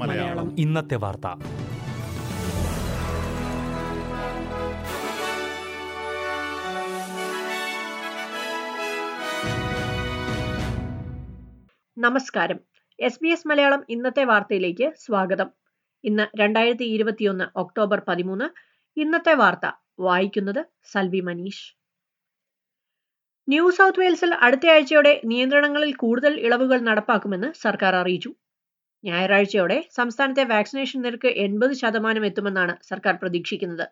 മലയാളം. ഇന്നത്തെ വാർത്ത. നമസ്കാരം. എസ് ബി എസ് മലയാളം ഇന്നത്തെ വാർത്തയിലേക്ക് സ്വാഗതം. ഇന്ന് രണ്ടായിരത്തി ഇരുപത്തിയൊന്ന് ഒക്ടോബർ പതിമൂന്ന്. ഇന്നത്തെ വാർത്ത വായിക്കുന്നത് സൽവി മനീഷ്. ന്യൂ സൗത്ത് വെയിൽസിൽ അടുത്തയാഴ്ചയോടെ നിയന്ത്രണങ്ങളിൽ കൂടുതൽ ഇളവുകൾ നടപ്പാക്കുമെന്ന് സർക്കാർ അറിയിച്ചു. ഞായറാഴ്ചയോടെ സംസ്ഥാനത്തെ വാക്സിനേഷൻ നിരക്ക് എൺപത് ശതമാനം എത്തുമെന്നാണ് സർക്കാർ പ്രതീക്ഷിക്കുന്നത്.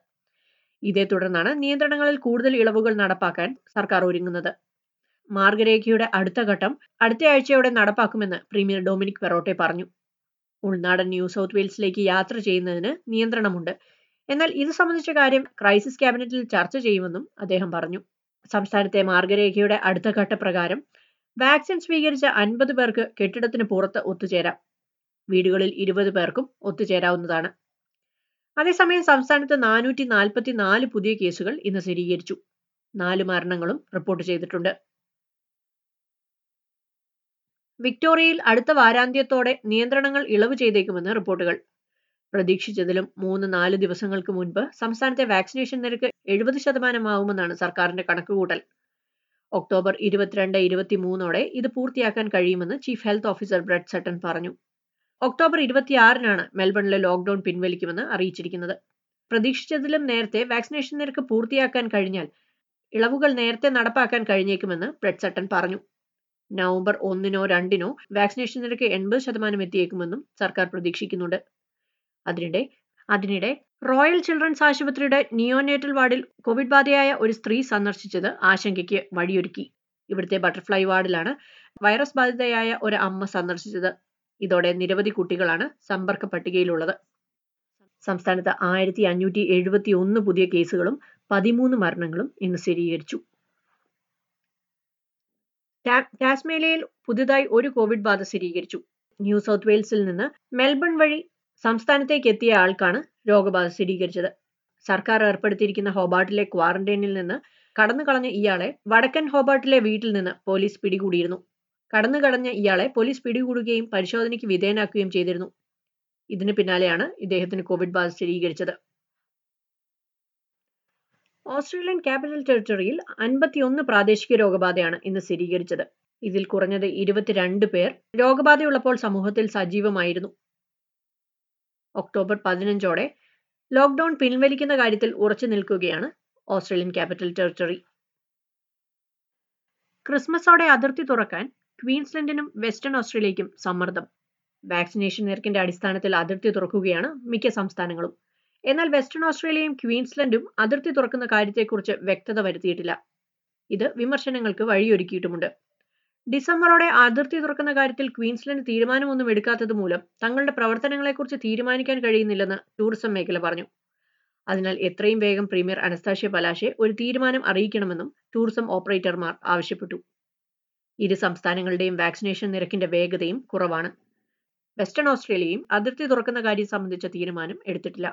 ഇതേ തുടർന്നാണ് നിയന്ത്രണങ്ങളിൽ കൂടുതൽ ഇളവുകൾ നടപ്പാക്കാൻ സർക്കാർ ഒരുങ്ങുന്നത്. മാർഗരേഖയുടെ അടുത്ത ഘട്ടം അടുത്തയാഴ്ചയോടെ നടപ്പാക്കുമെന്ന് പ്രീമിയർ ഡൊമിനിക് പെറോട്ടെ പറഞ്ഞു. ഉൾനാടൻ ന്യൂ സൗത്ത് വെയിൽസിലേക്ക് യാത്ര ചെയ്യുന്നതിന് നിയന്ത്രണമുണ്ട്. എന്നാൽ ഇത് സംബന്ധിച്ച കാര്യം ക്രൈസിസ് ക്യാബിനറ്റിൽ ചർച്ച ചെയ്യുമെന്നും അദ്ദേഹം പറഞ്ഞു. സംസ്ഥാനത്തെ മാർഗരേഖയുടെ അടുത്ത ഘട്ട പ്രകാരം വാക്സിൻ സ്വീകരിച്ച അൻപത് പേർക്ക് കെട്ടിടത്തിന് പുറത്ത് ഒത്തുചേരാം. വീടുകളിൽ ഇരുപത് പേർക്കും ഒത്തുചേരാവുന്നതാണ്. അതേസമയം സംസ്ഥാനത്ത് നാനൂറ്റി നാൽപ്പത്തി നാല് പുതിയ കേസുകൾ ഇന്ന് സ്ഥിരീകരിച്ചു. നാല് മരണങ്ങളും റിപ്പോർട്ട് ചെയ്തിട്ടുണ്ട്. വിക്ടോറിയയിൽ അടുത്ത വാരാന്ത്യത്തോടെ നിയന്ത്രണങ്ങൾ ഇളവ് ചെയ്തേക്കുമെന്ന് റിപ്പോർട്ടുകൾ. പ്രതീക്ഷിച്ചതിലും മൂന്ന് നാല് ദിവസങ്ങൾക്ക് മുൻപ് സംസ്ഥാനത്തെ വാക്സിനേഷൻ നിരക്ക് എഴുപത് ശതമാനമാവുമെന്നാണ് സർക്കാരിന്റെ കണക്കുകൂട്ടൽ. ഒക്ടോബർ ഇരുപത്തിരണ്ട് ഇരുപത്തിമൂന്നോടെ ഇത് പൂർത്തിയാക്കാൻ കഴിയുമെന്ന് chief health officer Brett Sutton പറഞ്ഞു. ഒക്ടോബർ ഇരുപത്തിയാറിനാണ് മെൽബണിലെ ലോക്ഡൌൺ പിൻവലിക്കുമെന്ന് അറിയിച്ചിരിക്കുന്നത്. പ്രതീക്ഷിച്ചതിലും നേരത്തെ വാക്സിനേഷൻ നിരക്ക് പൂർത്തിയാക്കാൻ കഴിഞ്ഞാൽ ഇളവുകൾ നേരത്തെ നടപ്പാക്കാൻ കഴിഞ്ഞേക്കുമെന്ന് ബ്രെഡ് സട്ടൺ പറഞ്ഞു. നവംബർ ഒന്നിനോ രണ്ടിനോ വാക്സിനേഷൻ നിരക്ക് എൺപത് ശതമാനം എത്തിയേക്കുമെന്നും സർക്കാർ പ്രതീക്ഷിക്കുന്നുണ്ട്. അതിനിടെ അതിനിടെ റോയൽ ചിൽഡ്രൻസ് ആശുപത്രിയുടെ നിയോനേറ്റൽ വാർഡിൽ കോവിഡ് ബാധയായ ഒരു സ്ത്രീ സന്ദർശിച്ചത് ആശങ്കയ്ക്ക് വഴിയൊരുക്കി. ഇവിടുത്തെ ബട്ടർഫ്ലൈ വാർഡിലാണ് വൈറസ് ബാധിതയായ ഒരു അമ്മ സന്ദർശിച്ചത്. ഇതോടെ നിരവധി കുട്ടികളാണ് സമ്പർക്ക പട്ടികയിലുള്ളത്. സംസ്ഥാനത്ത് ആയിരത്തി അഞ്ഞൂറ്റി എഴുപത്തി ഒന്ന് പുതിയ കേസുകളും പതിമൂന്ന് മരണങ്ങളും ഇന്ന് സ്ഥിരീകരിച്ചു. ടാസ്മേലയിൽ പുതുതായി ഒരു കോവിഡ് ബാധ സ്ഥിരീകരിച്ചു. ന്യൂ സൗത്ത് വെയിൽസിൽ നിന്ന് മെൽബൺ വഴി സംസ്ഥാനത്തേക്ക് എത്തിയ ആൾക്കാണ് രോഗബാധ സ്ഥിരീകരിച്ചത്. സർക്കാർ ഏർപ്പെടുത്തിയിരിക്കുന്ന ഹോബാർട്ടിലെ ക്വാറന്റൈനിൽ നിന്ന് കടന്നു കളഞ്ഞ ഇയാളെ വടക്കൻ ഹോബാർട്ടിലെ വീട്ടിൽ നിന്ന് പോലീസ് പിടികൂടിയിരുന്നു. കടന്നു കളഞ്ഞ ഇയാളെ പോലീസ് പിടികൂടുകയും പരിശോധനയ്ക്ക് വിധേയനാക്കുകയും ചെയ്തിരുന്നു. ഇതിന് പിന്നാലെയാണ് ഇദ്ദേഹത്തിന് കോവിഡ് ബാധ സ്ഥിരീകരിച്ചത്. ഓസ്ട്രേലിയൻ ക്യാപിറ്റൽ ടെറിട്ടറിയിൽ അൻപത്തിയൊന്ന് പ്രാദേശിക രോഗബാധയാണ് ഇന്ന് സ്ഥിരീകരിച്ചത്. ഇതിൽ കുറഞ്ഞത് ഇരുപത്തിരണ്ട് പേർ രോഗബാധയുള്ളപ്പോൾ സമൂഹത്തിൽ സജീവമായിരുന്നു. ഒക്ടോബർ പതിനഞ്ചോടെ ലോക്ക്ഡൌൺ പിൻവലിക്കുന്ന കാര്യത്തിൽ ഉറച്ചു നിൽക്കുകയാണ് ഓസ്ട്രേലിയൻ ക്യാപിറ്റൽ ടെറിട്ടറി. ക്രിസ്മസോടെ അതിർത്തി തുറക്കാൻ ക്വീൻസ്ലൻഡിനും വെസ്റ്റേൺ ഓസ്ട്രേലിയയ്ക്കും സമ്മർദ്ദം. വാക്സിനേഷൻ നിരക്കിന്റെ അടിസ്ഥാനത്തിൽ അതിർത്തി തുറക്കുകയാണ് മിക്ക സംസ്ഥാനങ്ങളും. എന്നാൽ വെസ്റ്റേൺ ഓസ്ട്രേലിയയും ക്വീൻസ്ലൻഡും അതിർത്തി തുറക്കുന്ന കാര്യത്തെക്കുറിച്ച് വ്യക്തത വരുത്തിയിട്ടില്ല. ഇത് വിമർശനങ്ങൾക്ക് വഴിയൊരുക്കിയിട്ടുമുണ്ട്. ഡിസംബറോടെ അതിർത്തി തുറക്കുന്ന കാര്യത്തിൽ ക്വീൻസ്ലൻഡ് തീരുമാനമൊന്നും എടുക്കാത്തത് മൂലം തങ്ങളുടെ പ്രവർത്തനങ്ങളെക്കുറിച്ച് തീരുമാനിക്കാൻ കഴിയുന്നില്ലെന്ന് ടൂറിസം മേഖല പറഞ്ഞു. അതിനാൽ എത്രയും വേഗം പ്രീമിയർ അനസ്താഷ്യ പലാശെ ഒരു തീരുമാനം അറിയിക്കണമെന്നും ടൂറിസം ഓപ്പറേറ്റർമാർ ആവശ്യപ്പെട്ടു. ഇരു സംസ്ഥാനങ്ങളുടെയും വാക്സിനേഷൻ നിരക്കിന്റെ വേഗതയും കുറവാണ്. വെസ്റ്റേൺ ഓസ്ട്രേലിയയും അതിർത്തി തുറക്കുന്ന കാര്യം സംബന്ധിച്ച തീരുമാനം എടുത്തിട്ടില്ല.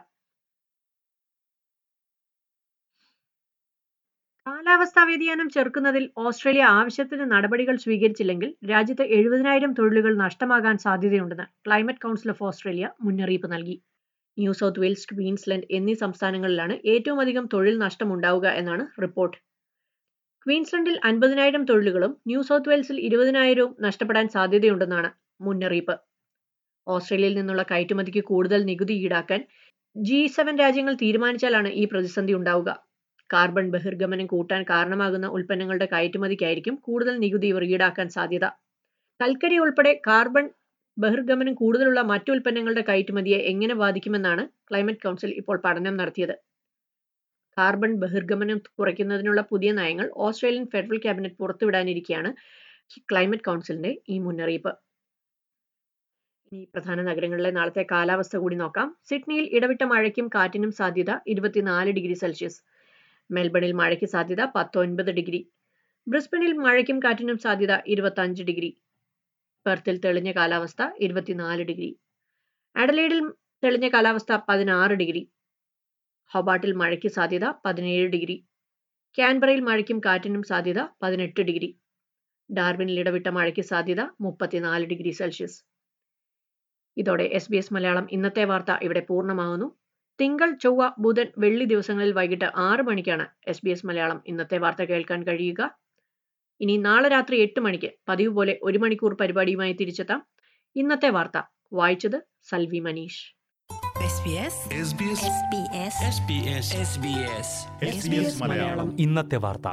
കാലാവസ്ഥാ വ്യതിയാനം ചെറുക്കുന്നതിൽ ഓസ്ട്രേലിയ ആവശ്യത്തിന് നടപടികൾ സ്വീകരിച്ചില്ലെങ്കിൽ രാജ്യത്ത് എഴുപതിനായിരം തൊഴിലുകൾ നഷ്ടമാകാൻ സാധ്യതയുണ്ടെന്ന് ക്ലൈമറ്റ് കൗൺസിൽ ഓഫ് ഓസ്ട്രേലിയ മുന്നറിയിപ്പ് നൽകി. ന്യൂ സൗത്ത് വെയിൽസ് ക്വീൻസ്ലൻഡ് എന്നീ സംസ്ഥാനങ്ങളിലാണ് ഏറ്റവും അധികം തൊഴിൽ നഷ്ടമുണ്ടാവുക എന്നാണ് റിപ്പോർട്ട്. ക്വീൻസ്ലൻഡിൽ അൻപതിനായിരം തൊഴിലുകളും ന്യൂ സൗത്ത് വെയിൽസിൽ ഇരുപതിനായിരവും നഷ്ടപ്പെടാൻ സാധ്യതയുണ്ടെന്നാണ് മുന്നറിയിപ്പ്. ഓസ്ട്രേലിയയിൽ നിന്നുള്ള കയറ്റുമതിക്ക് കൂടുതൽ നികുതി ഈടാക്കാൻ ജി സെവൻ രാജ്യങ്ങൾ തീരുമാനിച്ചാലാണ് ഈ പ്രതിസന്ധി ഉണ്ടാവുക. കാർബൺ ബഹിർഗമനം കൂട്ടാൻ കാരണമാകുന്ന ഉൽപ്പന്നങ്ങളുടെ കയറ്റുമതിക്കായിരിക്കും കൂടുതൽ നികുതി ഇവർ ഈടാക്കാൻ സാധ്യത. കൽക്കരി ഉൾപ്പെടെ കാർബൺ ബഹിർഗമനം കൂടുതലുള്ള മറ്റു ഉൽപ്പന്നങ്ങളുടെ കയറ്റുമതിയെ എങ്ങനെ ബാധിക്കുമെന്നാണ് ക്ലൈമറ്റ് കൗൺസിൽ ഇപ്പോൾ പഠനം നടത്തിയത്. കാർബൺ ബഹിർഗമനം കുറയ്ക്കുന്നതിനുള്ള പുതിയ നയങ്ങൾ ഓസ്ട്രേലിയൻ ഫെഡറൽ ക്യാബിനറ്റ് പുറത്തുവിടാനിരിക്കെയാണ് ക്ലൈമറ്റ് കൗൺസിലിന്റെ ഈ മുന്നറിയിപ്പ്. ഇനി പ്രധാന നഗരങ്ങളിലെ നാളത്തെ കാലാവസ്ഥ കൂടി നോക്കാം. സിഡ്നിയിൽ ഇടവിട്ട മഴയ്ക്കും കാറ്റിനും സാധ്യത ഇരുപത്തിനാല് ഡിഗ്രി സെൽഷ്യസ്. മെൽബണിൽ മഴയ്ക്ക് സാധ്യത പത്തൊൻപത് ഡിഗ്രി. ബ്രിസ്ബനിൽ മഴയ്ക്കും കാറ്റിനും സാധ്യത ഇരുപത്തഞ്ച് ഡിഗ്രി. പെർത്തിൽ തെളിഞ്ഞ കാലാവസ്ഥ ഇരുപത്തിനാല് ഡിഗ്രി. അഡലൈഡിൽ തെളിഞ്ഞ കാലാവസ്ഥ പതിനാറ് ഡിഗ്രി. ഹൊബാട്ടിൽ മഴയ്ക്ക് സാധ്യത പതിനേഴ് ഡിഗ്രി. ക്യാൻബറയിൽ മഴയ്ക്കും കാറ്റിനും സാധ്യത പതിനെട്ട് ഡിഗ്രി. ഡാർവിനിൽ ഇടവിട്ട മഴയ്ക്ക് സാധ്യത മുപ്പത്തിനാല് ഡിഗ്രി സെൽഷ്യസ്. ഇതോടെ എസ് ബി എസ് മലയാളം ഇന്നത്തെ വാർത്ത ഇവിടെ പൂർണമാകുന്നു. തിങ്കൾ ചൊവ്വ ബുധൻ വെള്ളി ദിവസങ്ങളിൽ വൈകിട്ട് ആറ് മണിക്കാണ് എസ് ബി എസ് മലയാളം ഇന്നത്തെ വാർത്ത കേൾക്കാൻ കഴിയുക. ഇനി നാളെ രാത്രി എട്ട് മണിക്ക് പതിവ് പോലെ ഒരു മണിക്കൂർ പരിപാടിയുമായി തിരിച്ചെത്താം. ഇന്നത്തെ വാർത്ത. വായിച്ചത് Salvi Manish. SBS SBS SBS SBS SBS SBS Malayalam ഇന്നത്തെ വാർത്ത.